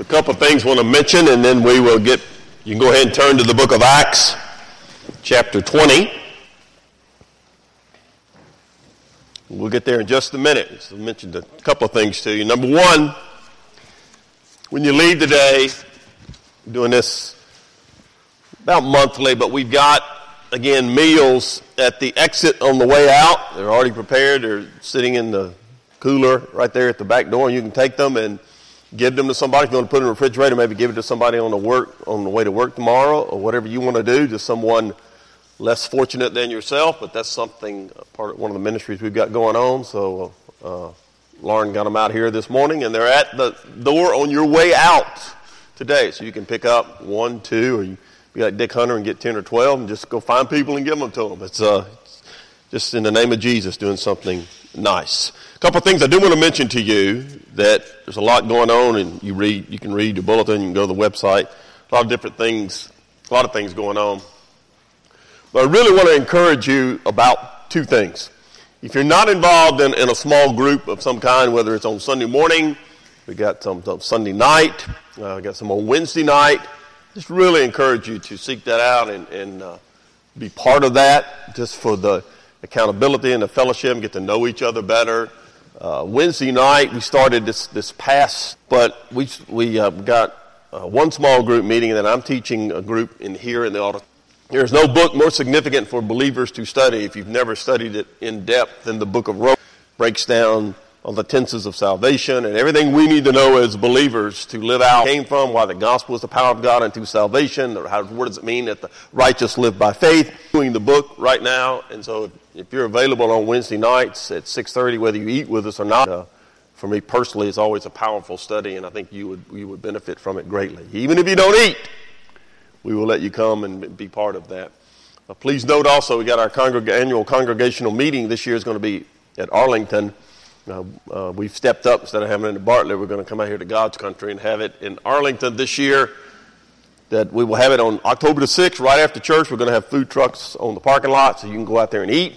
a couple of things I want to mention, and then we will get, you can go ahead and turn to the book of Acts, chapter 20. We'll get there in just a minute. So I mentioned a couple of things to you. Number one, when you leave today, doing this about monthly, but we've got, again, meals at the exit on the way out. They're already prepared. They're sitting in the cooler right there at the back door, and you can take them and give them to somebody. If you want to put in the refrigerator, maybe give it to somebody on the work on the way to work tomorrow, or whatever you want to do, to someone less fortunate than yourself. But that's something uh, part of one of the ministries we've got going on. So uh, Lauren got them out here this morning, and they're at the door on your way out today. So you can pick up one, two, or you be like Dick Hunter and get ten or twelve, and just go find people and give them to them. It's uh, just in the name of Jesus, doing something nice. A couple of things I do want to mention to you that there's a lot going on, and you read, you can read your bulletin, you can go to the website, a lot of different things, a lot of things going on. But I really want to encourage you about two things. If you're not involved in, in a small group of some kind, whether it's on Sunday morning, we got some, some Sunday night, uh, we got some on Wednesday night, just really encourage you to seek that out and, and uh, be part of that, just for the accountability and the fellowship, get to know each other better. Uh, Wednesday night, we started this, this past, but we, we uh, got uh, one small group meeting, and then I'm teaching a group in here in the auditorium. There's no book more significant for believers to study if you've never studied it in depth than the book of Romans. Breaks down all the tenses of salvation and everything we need to know as believers to live out came from, why the gospel is the power of God unto salvation, how, what does it mean that the righteous live by faith. Doing the book right now, and so if you're available on Wednesday nights at 6:30, whether you eat with us or not, uh, for me personally, it's always a powerful study, and I think you would you would benefit from it greatly. Even if you don't eat, we will let you come and be part of that. Uh, please note also, we got our congreg- annual congregational meeting this year is going to be at Arlington. Uh, uh, we've stepped up instead of having it in Bartlett. We're going to come out here to God's country and have it in Arlington this year. That we will have it on October the 6th, right after church. We're going to have food trucks on the parking lot so you can go out there and eat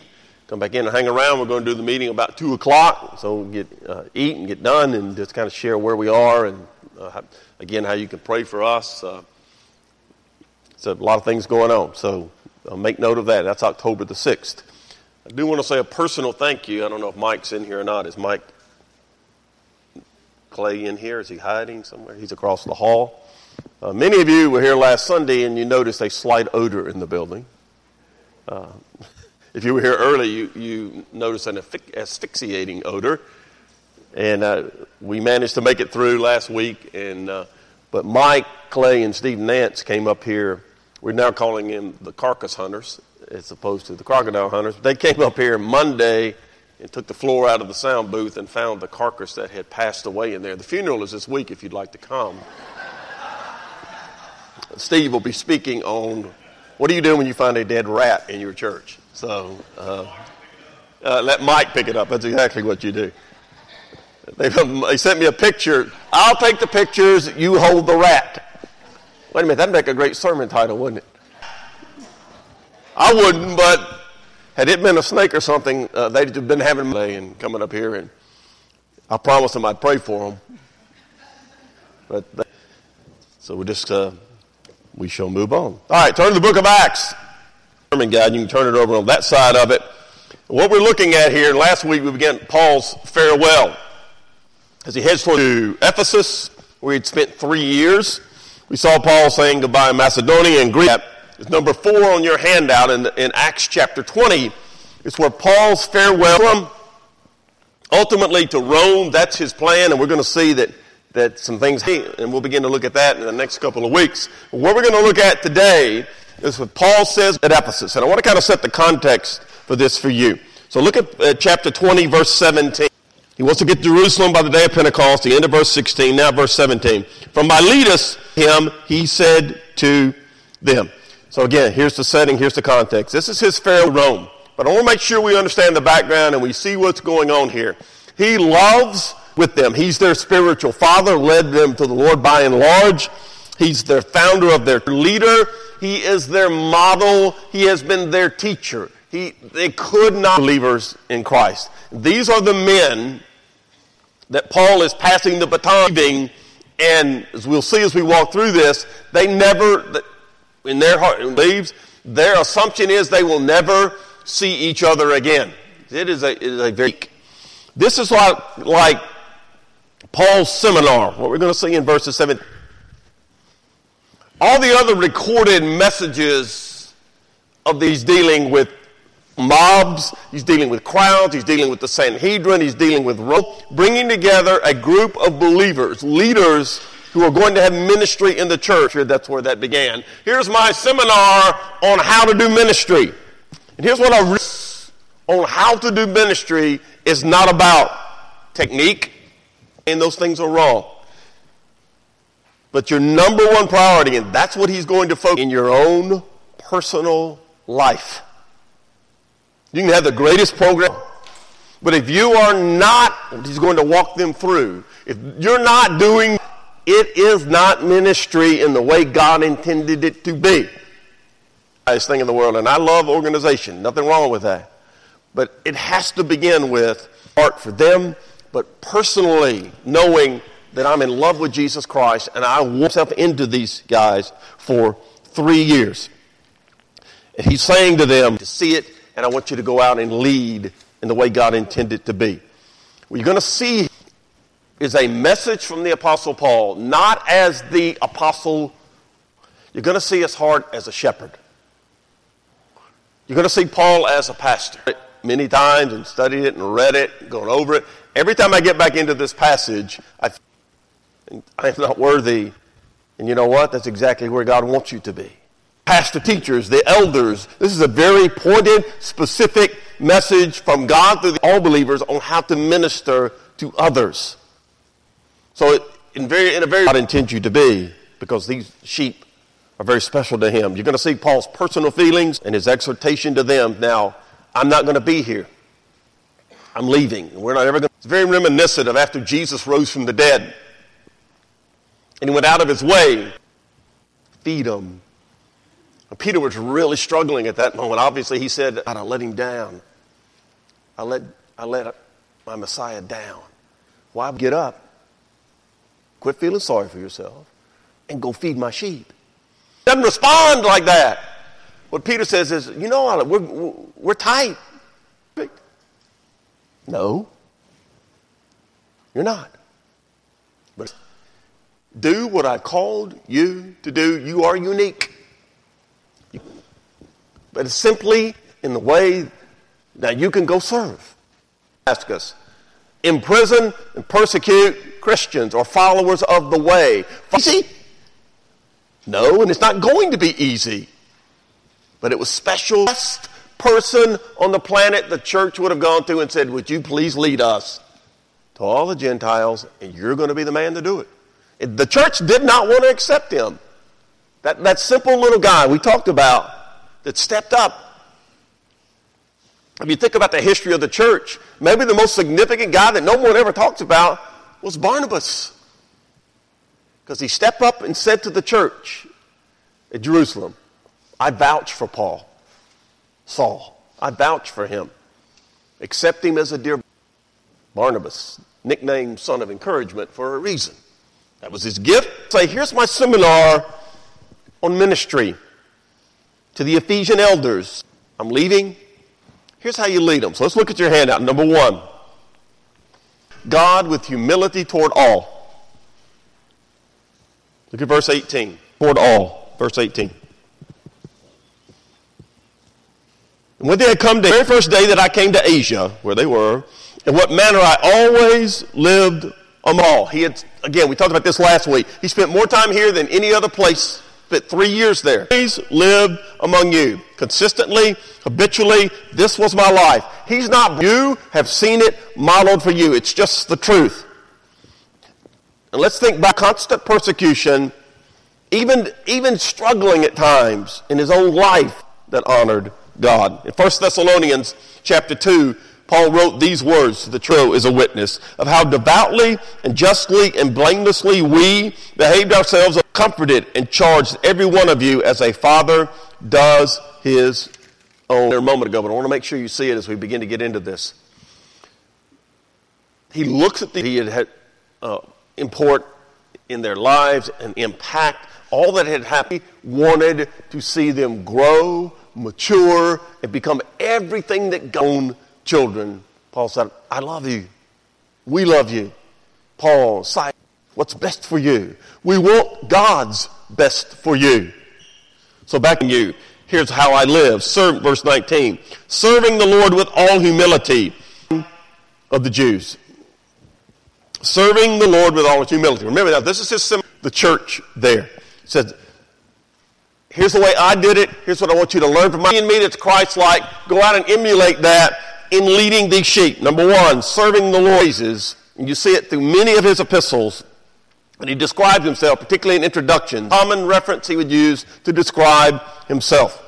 come back in and hang around. We're going to do the meeting about 2 o'clock, so we'll get, uh, eat and get done and just kind of share where we are and, uh, again, how you can pray for us. Uh, a lot of things going on, so uh, make note of that. That's October the 6th. I do want to say a personal thank you. I don't know if Mike's in here or not. Is Mike Clay in here? Is he hiding somewhere? He's across the hall. Uh, many of you were here last Sunday and you noticed a slight odor in the building. Uh, if you were here early, you, you noticed an asphyxiating odor. And uh, we managed to make it through last week. And, uh, but Mike, Clay, and Steve Nance came up here. We're now calling them the carcass hunters as opposed to the crocodile hunters. They came up here Monday and took the floor out of the sound booth and found the carcass that had passed away in there. The funeral is this week if you'd like to come. Steve will be speaking on what do you do when you find a dead rat in your church? So uh, uh, let Mike pick it up. That's exactly what you do. They, they sent me a picture. I'll take the pictures. You hold the rat. Wait a minute. That'd make a great sermon title, wouldn't it? I wouldn't, but had it been a snake or something, uh, they'd have been having me and coming up here, and I promised them I'd pray for them. But they, so we just uh, we shall move on. All right, turn to the book of Acts sermon guide. You can turn it over on that side of it. What we're looking at here, last week we began Paul's farewell as he heads to Ephesus, where he'd spent three years. We saw Paul saying goodbye in Macedonia and Greece. It's number four on your handout in, in Acts chapter 20. It's where Paul's farewell from ultimately to Rome. That's his plan, and we're going to see that, that some things, and we'll begin to look at that in the next couple of weeks. What we're going to look at today is what Paul says at Ephesus. And I want to kind of set the context for this for you. So look at uh, chapter 20, verse 17. He wants to get to Jerusalem by the day of Pentecost, the end of verse 16, now verse 17. From Miletus, him, he said to them. So again, here's the setting, here's the context. This is his farewell Rome. But I want to make sure we understand the background and we see what's going on here. He loves with them. He's their spiritual father, led them to the Lord by and large. He's their founder of their leader. He is their model. He has been their teacher. He, they could not believers in Christ. These are the men that Paul is passing the baton And as we'll see as we walk through this, they never, in their heart, leaves, their assumption is they will never see each other again. It is a, it is a very, this is like, like Paul's seminar, what we're going to see in verses 7. All the other recorded messages of these dealing with mobs, he's dealing with crowds, he's dealing with the Sanhedrin, he's dealing with Rome, bringing together a group of believers, leaders who are going to have ministry in the church. Here, that's where that began. Here's my seminar on how to do ministry. And here's what I read on how to do ministry is not about technique, and those things are wrong. But your number one priority, and that's what he's going to focus in your own personal life. You can have the greatest program, but if you are not, he's going to walk them through. If you're not doing, it is not ministry in the way God intended it to be. Highest thing in the world, and I love organization. Nothing wrong with that. But it has to begin with art for them, but personally knowing that I'm in love with Jesus Christ and I want myself into these guys for three years. And he's saying to them to see it and I want you to go out and lead in the way God intended to be. What you're going to see is a message from the Apostle Paul, not as the apostle. You're going to see his heart as a shepherd. You're going to see Paul as a pastor. Many times and studied it and read it, gone over it. Every time I get back into this passage, I, I am not worthy. And you know what? That's exactly where God wants you to be pastor teachers, the elders. This is a very pointed, specific message from God to all believers on how to minister to others. So, it, in, very, in a very God intends you to be, because these sheep are very special to Him. You're going to see Paul's personal feelings and his exhortation to them. Now, I'm not going to be here. I'm leaving. We're not ever going. It's very reminiscent of after Jesus rose from the dead, and he went out of his way, feed them, Peter was really struggling at that moment. Obviously, he said, I let him down. I let, I let my Messiah down. Why get up? Quit feeling sorry for yourself and go feed my sheep. Doesn't respond like that. What Peter says is, you know, we're, we're tight. No, you're not. But do what I called you to do. You are unique but it's simply in the way that you can go serve. Ask us. Imprison and persecute Christians or followers of the way. Easy? No, and it's not going to be easy. But it was special. Best person on the planet the church would have gone to and said, Would you please lead us to all the Gentiles, and you're going to be the man to do it. The church did not want to accept him. That, that simple little guy we talked about that stepped up. If you think about the history of the church, maybe the most significant guy that no one ever talks about was Barnabas. Because he stepped up and said to the church at Jerusalem, I vouch for Paul, Saul. I vouch for him. Accept him as a dear Barnabas, nicknamed son of encouragement for a reason. That was his gift. Say, here's my seminar on ministry to the Ephesian elders, I'm leaving. Here's how you lead them. So let's look at your handout. Number one, God with humility toward all. Look at verse 18. Toward all. Verse 18. And when they had come to the very first day that I came to Asia, where they were, in what manner I always lived among all. He had, again, we talked about this last week. He spent more time here than any other place spent three years there. He's lived among you consistently, habitually. This was my life. He's not, you have seen it modeled for you. It's just the truth. And let's think by constant persecution, even, even struggling at times in his own life that honored God. In 1 Thessalonians chapter 2, Paul wrote these words to the true as a witness of how devoutly and justly and blamelessly we behaved ourselves, comforted and charged every one of you as a father does his own. There a moment ago, but I want to make sure you see it as we begin to get into this. He looks at the he had, uh, import in their lives and impact all that had happened. He wanted to see them grow, mature, and become everything that own children. Paul said, I love you. We love you. Paul, said, what's best for you? We want God's best for you. So back to you. Here's how I live. Serve, verse 19. Serving the Lord with all humility of the Jews. Serving the Lord with all humility. Remember that this is his the church there. It says, here's the way I did it. Here's what I want you to learn from me and me that's Christ-like. Go out and emulate that in leading these sheep. Number one, serving the Lord. And you see it through many of his epistles. And he describes himself, particularly in introductions. Common reference he would use to describe himself.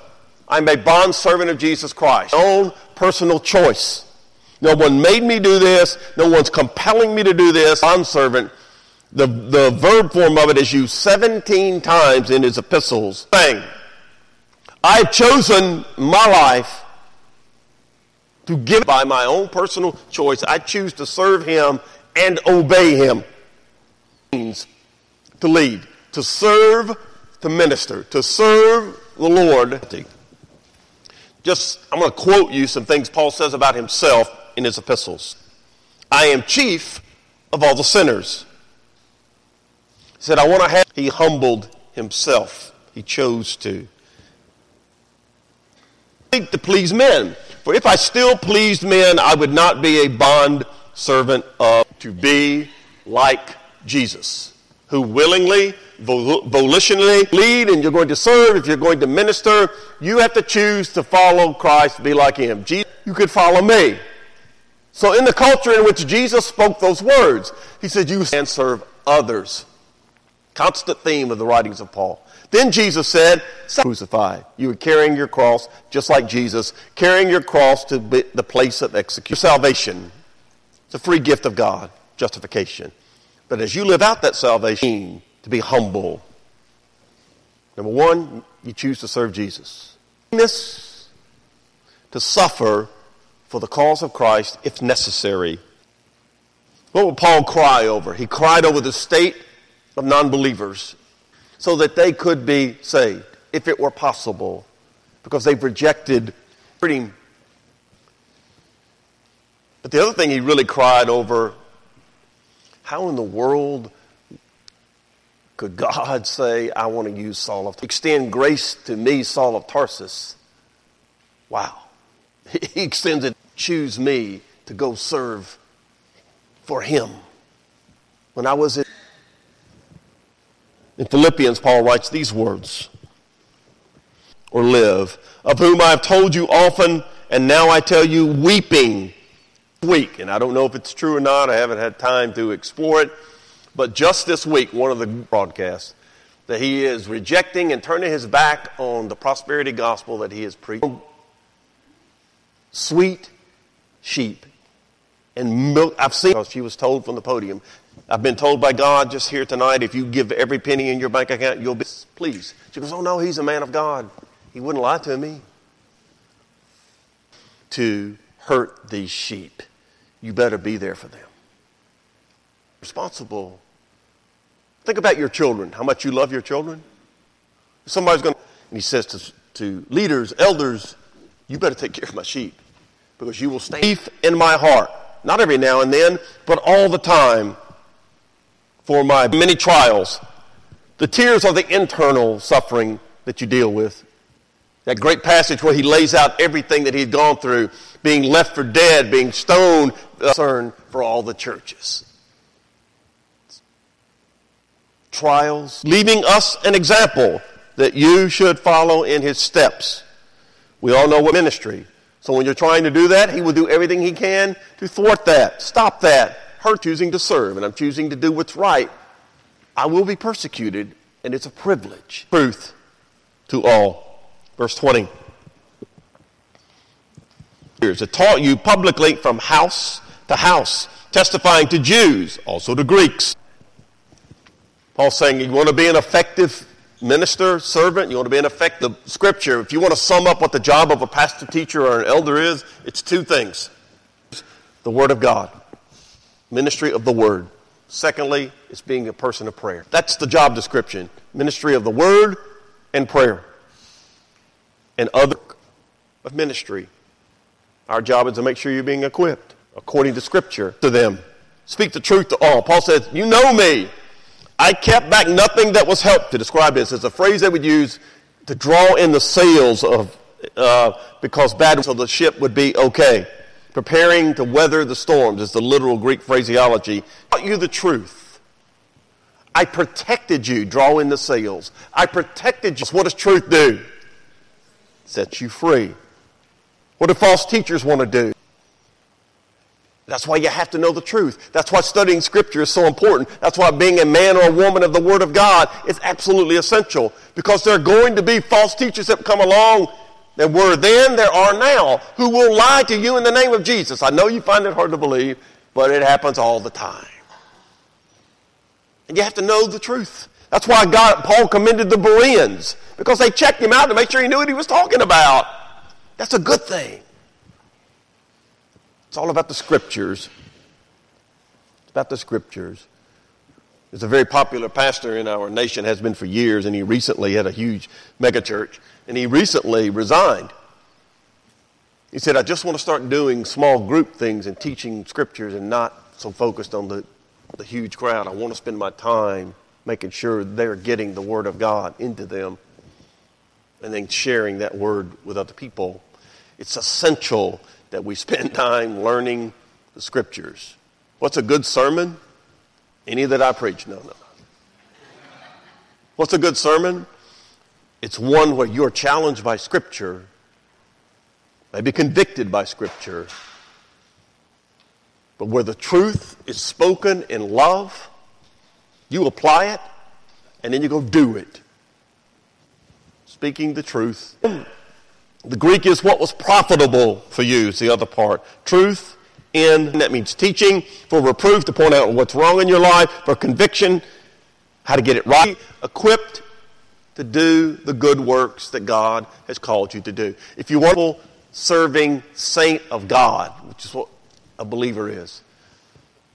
I'm a bond servant of Jesus Christ. My own personal choice. No one made me do this. No one's compelling me to do this. Bond servant. The, the verb form of it is used 17 times in his epistles. Saying, I've chosen my life to give by my own personal choice. I choose to serve him and obey him. Means to lead, to serve, to minister, to serve the Lord. Just, I'm going to quote you some things Paul says about himself in his epistles. I am chief of all the sinners. He said, I want to have, he humbled himself. He chose to. To please men. For if I still pleased men, I would not be a bond servant of to be like Jesus, who willingly, volitionally lead and you're going to serve, if you're going to minister, you have to choose to follow Christ, be like him. Jesus, you could follow me. So in the culture in which Jesus spoke those words, he said, you and serve others. Constant theme of the writings of Paul. Then Jesus said, crucified. You were carrying your cross just like Jesus, carrying your cross to the place of execution. Salvation. It's a free gift of God, justification. But as you live out that salvation, to be humble. Number one, you choose to serve Jesus. This, to suffer for the cause of Christ if necessary. What would Paul cry over? He cried over the state of non believers so that they could be saved, if it were possible, because they've rejected him. But the other thing he really cried over how in the world could God say, I want to use Saul of Tarsus? extend grace to me, Saul of Tarsus? Wow. He extends it choose me to go serve for him. When I was in, in Philippians, Paul writes these words or live, of whom I have told you often, and now I tell you, weeping. Week, and I don't know if it's true or not, I haven't had time to explore it, but just this week, one of the broadcasts, that he is rejecting and turning his back on the prosperity gospel that he has preached. Sweet sheep and milk. I've seen, because she was told from the podium, I've been told by God just here tonight, if you give every penny in your bank account, you'll be, please. She goes, oh no, he's a man of God. He wouldn't lie to me. To hurt these sheep, you better be there for them. Responsible. Think about your children, how much you love your children. Somebody's going to, and he says to, to leaders, elders, you better take care of my sheep because you will stay in my heart. Not every now and then, but all the time for my many trials. The tears are the internal suffering that you deal with. That great passage where he lays out everything that he had gone through, being left for dead, being stoned, concern for all the churches. Trials, leaving us an example that you should follow in his steps. We all know what ministry so when you're trying to do that, he will do everything he can to thwart that, stop that. Her choosing to serve, and I'm choosing to do what's right. I will be persecuted, and it's a privilege. Truth to all. Verse 20. It taught you publicly from house to house, testifying to Jews, also to Greeks. Paul's saying you want to be an effective minister, servant, you want to be an effective scripture. If you want to sum up what the job of a pastor, teacher, or an elder is, it's two things the Word of God, ministry of the Word. Secondly, it's being a person of prayer. That's the job description ministry of the word and prayer. And other of ministry. Our job is to make sure you're being equipped according to Scripture to them. Speak the truth to all. Paul says, You know me. I kept back nothing that was helped to describe this. It's a phrase they would use to draw in the sails of, uh, because bad, so the ship would be okay preparing to weather the storms is the literal Greek phraseology. Taught you the truth. I protected you, draw in the sails. I protected you. What does truth do? Sets you free. What do false teachers want to do? That's why you have to know the truth. That's why studying Scripture is so important. That's why being a man or a woman of the Word of God is absolutely essential. Because there are going to be false teachers that come along there were then, there are now, who will lie to you in the name of Jesus. I know you find it hard to believe, but it happens all the time. And you have to know the truth. That's why God, Paul commended the Bereans, because they checked him out to make sure he knew what he was talking about. That's a good thing. It's all about the scriptures. It's about the scriptures. There's a very popular pastor in our nation, has been for years, and he recently had a huge megachurch and he recently resigned. He said, I just want to start doing small group things and teaching scriptures and not so focused on the, the huge crowd. I want to spend my time making sure they're getting the Word of God into them and then sharing that Word with other people. It's essential that we spend time learning the Scriptures. What's a good sermon? Any that I preach? No, no. What's a good sermon? It's one where you're challenged by Scripture, maybe convicted by Scripture, but where the truth is spoken in love, you apply it, and then you go do it. Speaking the truth. The Greek is what was profitable for you, is the other part. Truth in, that means teaching, for reproof, to point out what's wrong in your life, for conviction, how to get it right, equipped to do the good works that God has called you to do. If you want to serving saint of God, which is what a believer is,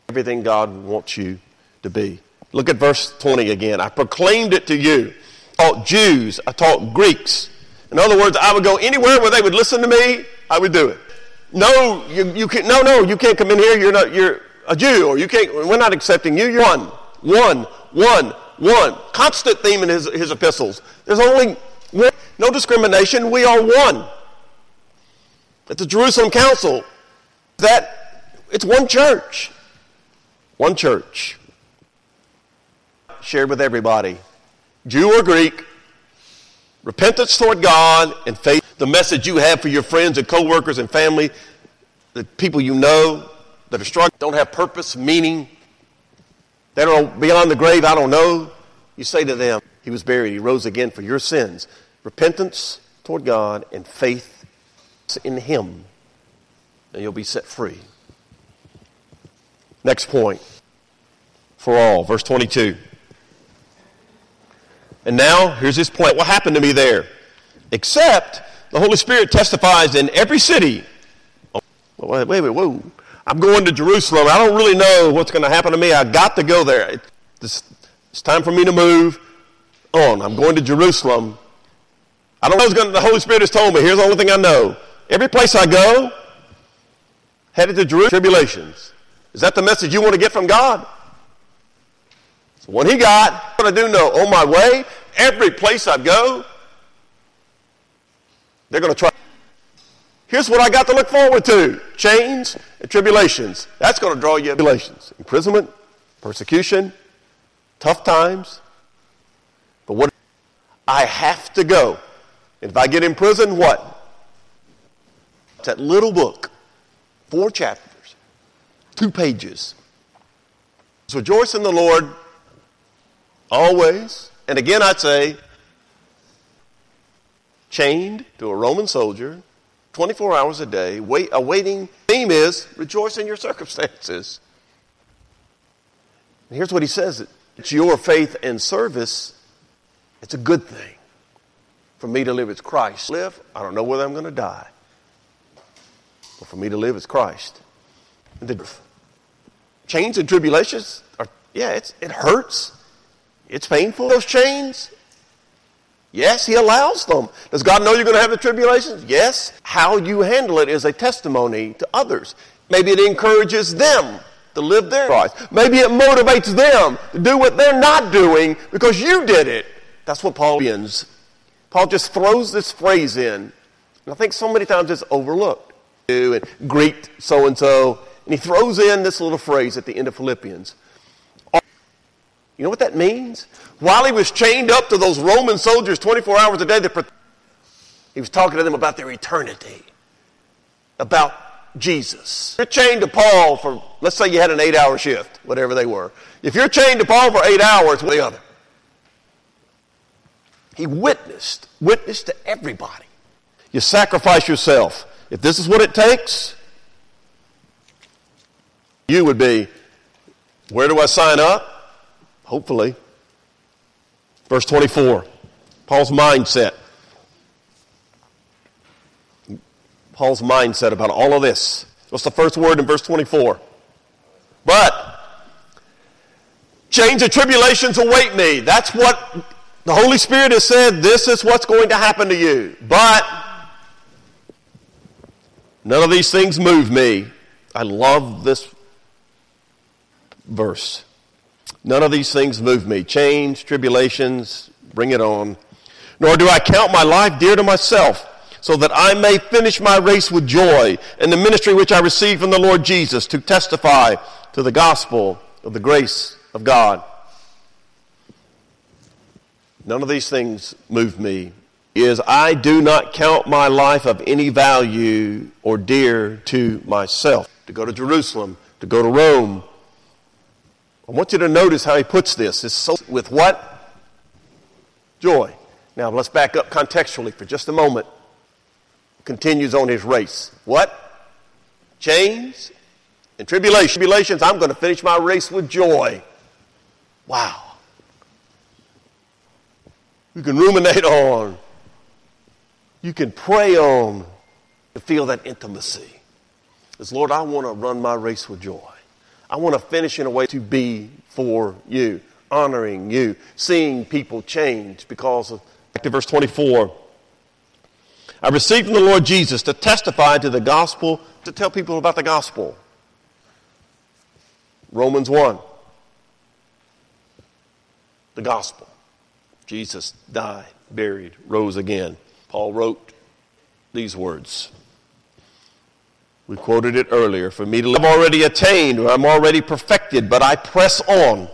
everything God wants you to be. Look at verse 20 again. I proclaimed it to you. I taught Jews, I taught Greeks. In other words, I would go anywhere where they would listen to me, I would do it. No, you, you can no, no, you can't come in here, you're not you're a Jew, or you can't we're not accepting you, you're one, one, one, one. Constant theme in his, his epistles. There's only one. No discrimination. We are one. At the Jerusalem Council, that it's one church. One church. Shared with everybody. Jew or Greek. Repentance toward God and faith. The message you have for your friends and coworkers and family, the people you know that are struggling, don't have purpose, meaning, they don't know beyond the grave, I don't know. You say to them, He was buried, He rose again for your sins. Repentance toward God and faith in Him, and you'll be set free. Next point for all, verse 22. And now, here's his point. What happened to me there? Except the Holy Spirit testifies in every city. Oh, wait, wait, whoa. I'm going to Jerusalem. I don't really know what's going to happen to me. I got to go there. It's, it's time for me to move on. I'm going to Jerusalem. I don't know what's going to, the Holy Spirit has told me. Here's the only thing I know. Every place I go, headed to Jerusalem, tribulations. Is that the message you want to get from God? The one he got. What I do know, on my way, every place I go, they're going to try. Here's what I got to look forward to chains and tribulations. That's going to draw you tribulations. Imprisonment, persecution, tough times. But what? I have to go. If I get in prison, what? It's that little book, four chapters, two pages. So rejoice in the Lord always. And again, I'd say, chained to a Roman soldier 24 hours a day, wait, awaiting. Theme is rejoice in your circumstances. And here's what he says it's your faith and service, it's a good thing. For me to live, it's Christ. Live, I don't know whether I'm going to die. But for me to live, it's Christ. And the chains and tribulations are Yeah, it hurts. It's painful. Those chains, Yes, he allows them. Does God know you're going to have the tribulations? Yes. How you handle it is a testimony to others. Maybe it encourages them to live their lives. Maybe it motivates them to do what they're not doing because you did it. That's what Paul means. Paul just throws this phrase in. And I think so many times it's overlooked. And greet so and so. And he throws in this little phrase at the end of Philippians. You know what that means? While he was chained up to those Roman soldiers 24 hours a day, he was talking to them about their eternity, about Jesus. You're chained to Paul for, let's say you had an eight hour shift, whatever they were. If you're chained to Paul for eight hours, what the other? He witnessed, witnessed to everybody. You sacrifice yourself. If this is what it takes, you would be, where do I sign up? Hopefully. Verse 24, Paul's mindset. Paul's mindset about all of this. What's the first word in verse 24? But chains of tribulations await me. That's what the Holy Spirit has said. This is what's going to happen to you. But none of these things move me. I love this verse. None of these things move me. Change, tribulations, bring it on. Nor do I count my life dear to myself, so that I may finish my race with joy in the ministry which I received from the Lord Jesus to testify to the gospel of the grace of God. None of these things move me. Is I do not count my life of any value or dear to myself. To go to Jerusalem, to go to Rome, I want you to notice how he puts this. It's so, with what? Joy. Now let's back up contextually for just a moment. Continues on his race. What? Chains and tribulation. tribulations. I'm going to finish my race with joy. Wow. You can ruminate on. You can pray on to feel that intimacy. As Lord, I want to run my race with joy. I want to finish in a way to be for you, honoring you, seeing people change because of. Back to verse 24. I received from the Lord Jesus to testify to the gospel, to tell people about the gospel. Romans 1. The gospel. Jesus died, buried, rose again. Paul wrote these words we quoted it earlier. For me to live, I've already attained, I'm already perfected, but I press on,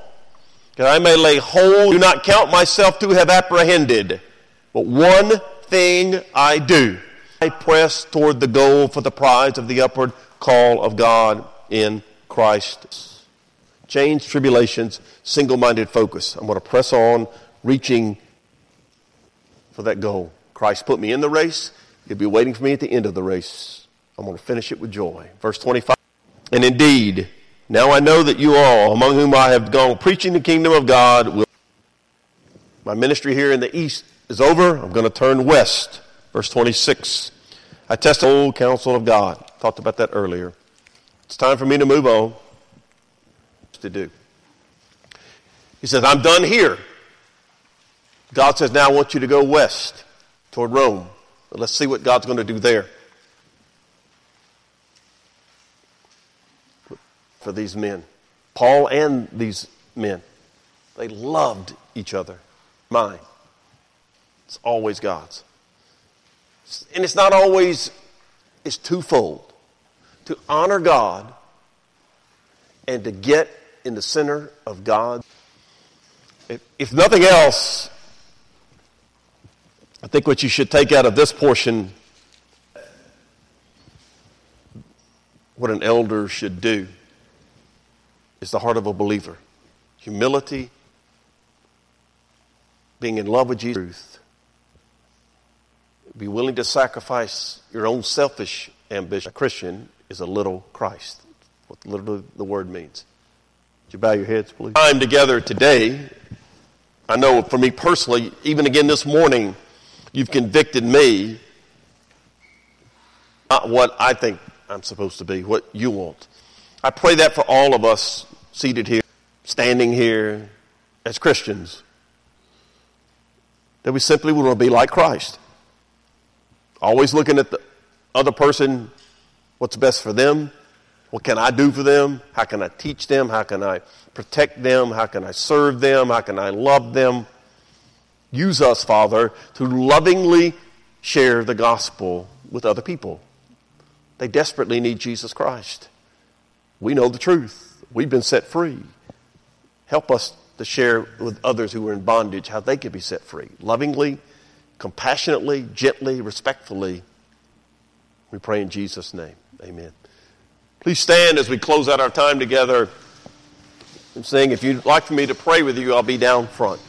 that I may lay hold, do not count myself to have apprehended. But one thing I do, I press toward the goal for the prize of the upward call of God in Christ. Change, tribulations, single minded focus. I'm going to press on, reaching for that goal. Christ put me in the race, He'll be waiting for me at the end of the race. I'm going to finish it with joy. Verse 25. And indeed, now I know that you all, among whom I have gone preaching the kingdom of God, will. My ministry here in the east is over. I'm going to turn west. Verse 26. I test the whole counsel of God. Talked about that earlier. It's time for me to move on. To do. He says, I'm done here. God says, now I want you to go west toward Rome. let's see what God's going to do there. For these men. Paul and these men. They loved each other. Mine. It's always God's. And it's not always, it's twofold. To honor God and to get in the center of God. If, if nothing else, I think what you should take out of this portion, what an elder should do is the heart of a believer. Humility, being in love with Jesus, truth, be willing to sacrifice your own selfish ambition. A Christian is a little Christ, what literally the word means. Would you bow your heads, please? Time together today. I know for me personally, even again this morning, you've convicted me not what I think I'm supposed to be, what you want. I pray that for all of us seated here. standing here as Christians that we simply want to be like Christ. Always looking at the other person, what's best for them, what can I do for them, how can I teach them, how can I protect them, how can I serve them, how can I love them. Use us, Father, to lovingly share the gospel with other people. They desperately need Jesus Christ. We know the truth. We've been set free. Help us to share with others who are in bondage how they can be set free. Lovingly, compassionately, gently, respectfully. We pray in Jesus' name. Amen. Please stand as we close out our time together and sing. If you'd like for me to pray with you, I'll be down front.